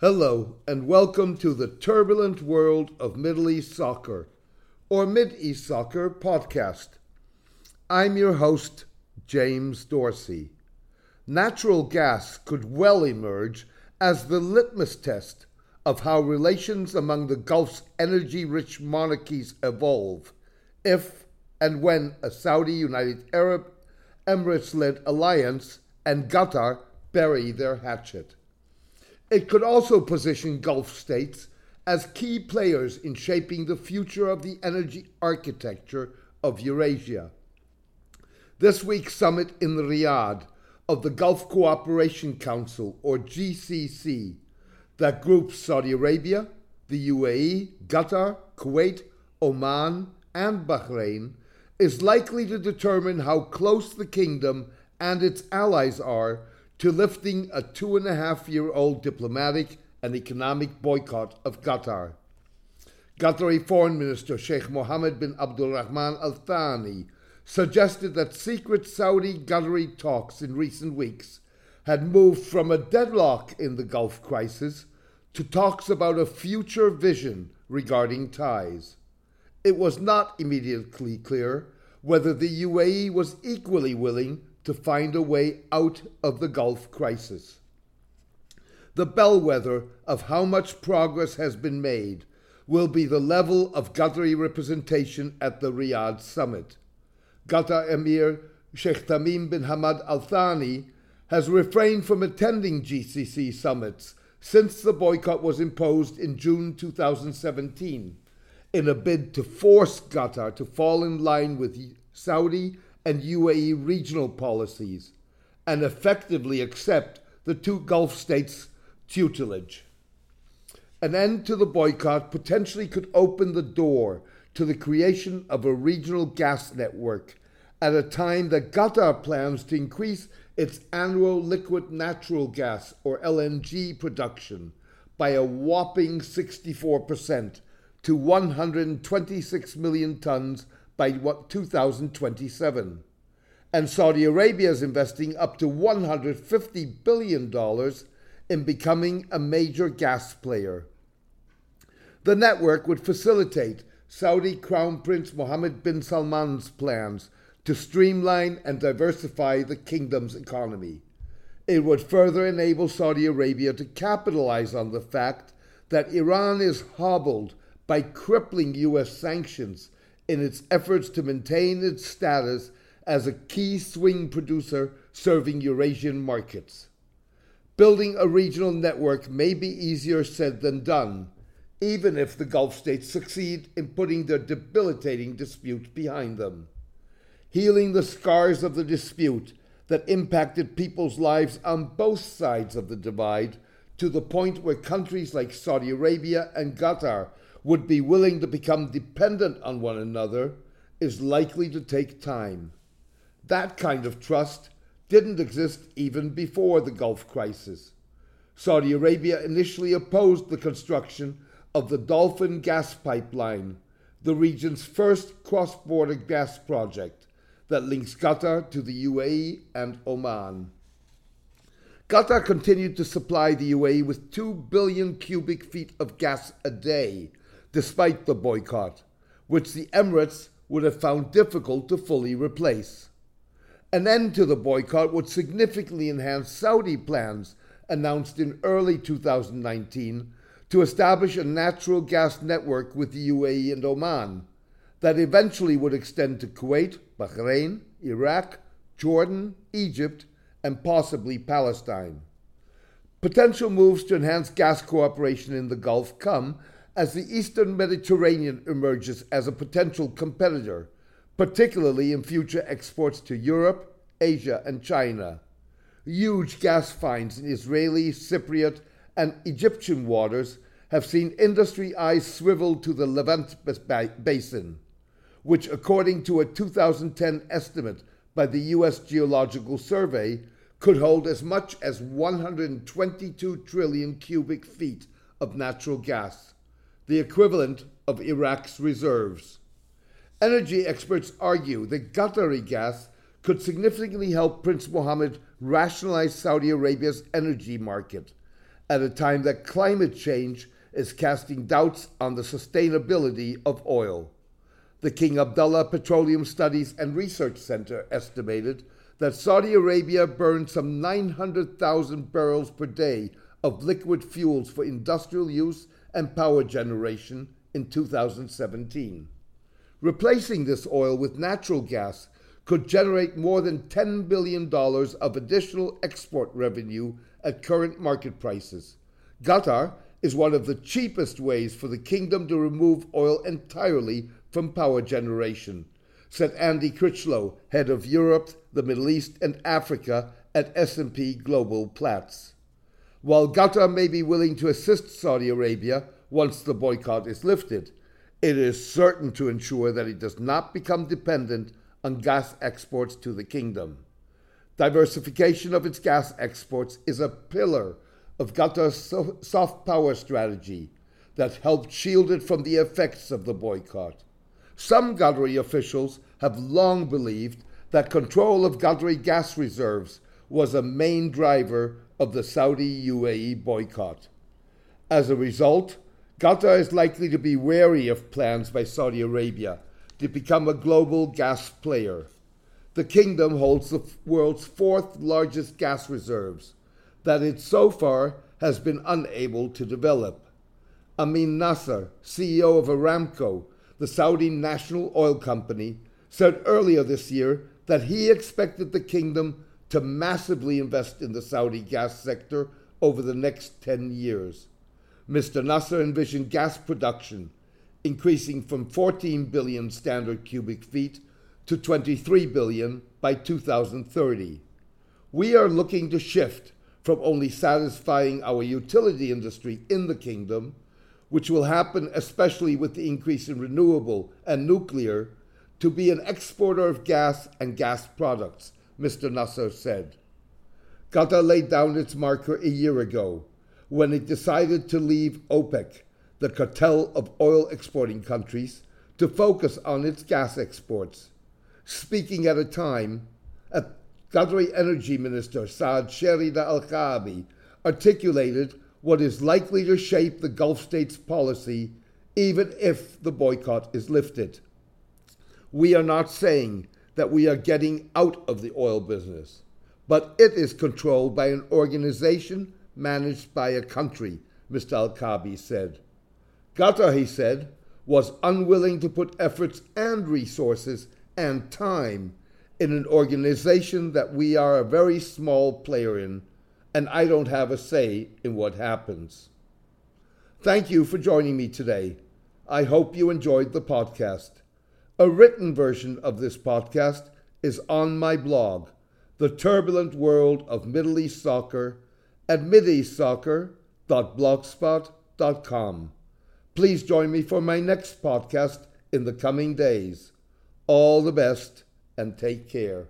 Hello, and welcome to the turbulent world of Middle East soccer, or Mid East Soccer podcast. I'm your host, James Dorsey. Natural gas could well emerge as the litmus test of how relations among the Gulf's energy rich monarchies evolve if and when a Saudi United Arab Emirates led alliance and Qatar bury their hatchet. It could also position Gulf states as key players in shaping the future of the energy architecture of Eurasia. This week's summit in Riyadh of the Gulf Cooperation Council, or GCC, that groups Saudi Arabia, the UAE, Qatar, Kuwait, Oman, and Bahrain, is likely to determine how close the kingdom and its allies are to lifting a two and a half year old diplomatic and economic boycott of Qatar. Qatari Foreign Minister Sheikh Mohammed bin Abdulrahman Al Thani suggested that secret Saudi Qatari talks in recent weeks had moved from a deadlock in the Gulf crisis to talks about a future vision regarding ties. It was not immediately clear whether the UAE was equally willing to find a way out of the Gulf crisis. The bellwether of how much progress has been made will be the level of Qatari representation at the Riyadh summit. Qatar Emir Sheikh Tamim bin Hamad Al Thani has refrained from attending GCC summits since the boycott was imposed in June 2017 in a bid to force Qatar to fall in line with Saudi and UAE regional policies and effectively accept the two Gulf states' tutelage. An end to the boycott potentially could open the door to the creation of a regional gas network at a time that Qatar plans to increase its annual liquid natural gas, or LNG, production by a whopping 64% to 126 million tons by 2027. And Saudi Arabia is investing up to $150 billion in becoming a major gas player. The network would facilitate Saudi Crown Prince Mohammed bin Salman's plans to streamline and diversify the kingdom's economy. It would further enable Saudi Arabia to capitalize on the fact that Iran is hobbled by crippling U.S. sanctions in its efforts to maintain its status as a key swing producer serving Eurasian markets. Building a regional network may be easier said than done, even if the Gulf states succeed in putting their debilitating dispute behind them. Healing the scars of the dispute that impacted people's lives on both sides of the divide to the point where countries like Saudi Arabia and Qatar would be willing to become dependent on one another is likely to take time. That kind of trust didn't exist even before the Gulf crisis. Saudi Arabia initially opposed the construction of the Dolphin gas pipeline, the region's first cross border gas project that links Qatar to the UAE and Oman. Qatar continued to supply the UAE with 2 billion cubic feet of gas a day despite the boycott, which the Emirates would have found difficult to fully replace. An end to the boycott would significantly enhance Saudi plans announced in early 2019 to establish a natural gas network with the UAE and Oman that eventually would extend to Kuwait, Bahrain, Iraq, Jordan, Egypt, and possibly Palestine. Potential moves to enhance gas cooperation in the Gulf come as the Eastern Mediterranean emerges as a potential competitor, particularly in future exports to Europe, Asia, and China. Huge gas finds in Israeli, Cypriot, and Egyptian waters have seen industry eyes swivel to the Levant basin, which, according to a 2010 estimate by the U.S. Geological Survey, could hold as much as 122 trillion cubic feet of natural gas the equivalent of Iraq's reserves. Energy experts argue that Qatari gas could significantly help Prince Mohammed rationalize Saudi Arabia's energy market at a time that climate change is casting doubts on the sustainability of oil. The King Abdullah Petroleum Studies and Research Center estimated that Saudi Arabia burned some 900,000 barrels per day of liquid fuels for industrial use and power generation in 2017. Replacing this oil with natural gas could generate more than $10 billion of additional export revenue at current market prices. Qatar is one of the cheapest ways for the kingdom to remove oil entirely from power generation, said Andy Critchlow, head of Europe, the Middle East, and Africa at S&P Global Platts. While Qatar may be willing to assist Saudi Arabia once the boycott is lifted, it is certain to ensure that it does not become dependent on gas exports to the kingdom. Diversification of its gas exports is a pillar of Qatar's soft power strategy that helped shield it from the effects of the boycott. Some Qatari officials have long believed that control of Qatari gas reserves was a main driver of the Saudi UAE boycott. As a result, Qatar is likely to be wary of plans by Saudi Arabia to become a global gas player. The kingdom holds the world's fourth largest gas reserves that it so far has been unable to develop. Amin Nasser, CEO of Aramco, the Saudi national oil company, said earlier this year that he expected the kingdom to massively invest in the Saudi gas sector over the next 10 years. Mr. Nasser envisioned gas production increasing from 14 billion standard cubic feet to 23 billion by 2030. We are looking to shift from only satisfying our utility industry in the kingdom which will happen especially with the increase in renewable and nuclear, to be an exporter of gas and gas products, Mr. Nasser said. Qatar laid down its marker a year ago when it decided to leave OPEC, the cartel of oil exporting countries, to focus on its gas exports. Speaking at a time, a Qatari Energy Minister Saad Sherida Al Kaabi articulated what is likely to shape the Gulf states' policy even if the boycott is lifted. We are not saying that we are getting out of the oil business, but it is controlled by an organization managed by a country, Mr. Al Kaabi said. Qatar, he said, was unwilling to put efforts and resources and time in an organization that we are a very small player in and I don't have a say in what happens. Thank you for joining me today. I hope you enjoyed the podcast. A written version of this podcast is on my blog, The Turbulent World of Middle East Soccer, at mideastsoccer.blogspot.com. Please join me for my next podcast in the coming days. All the best and take care.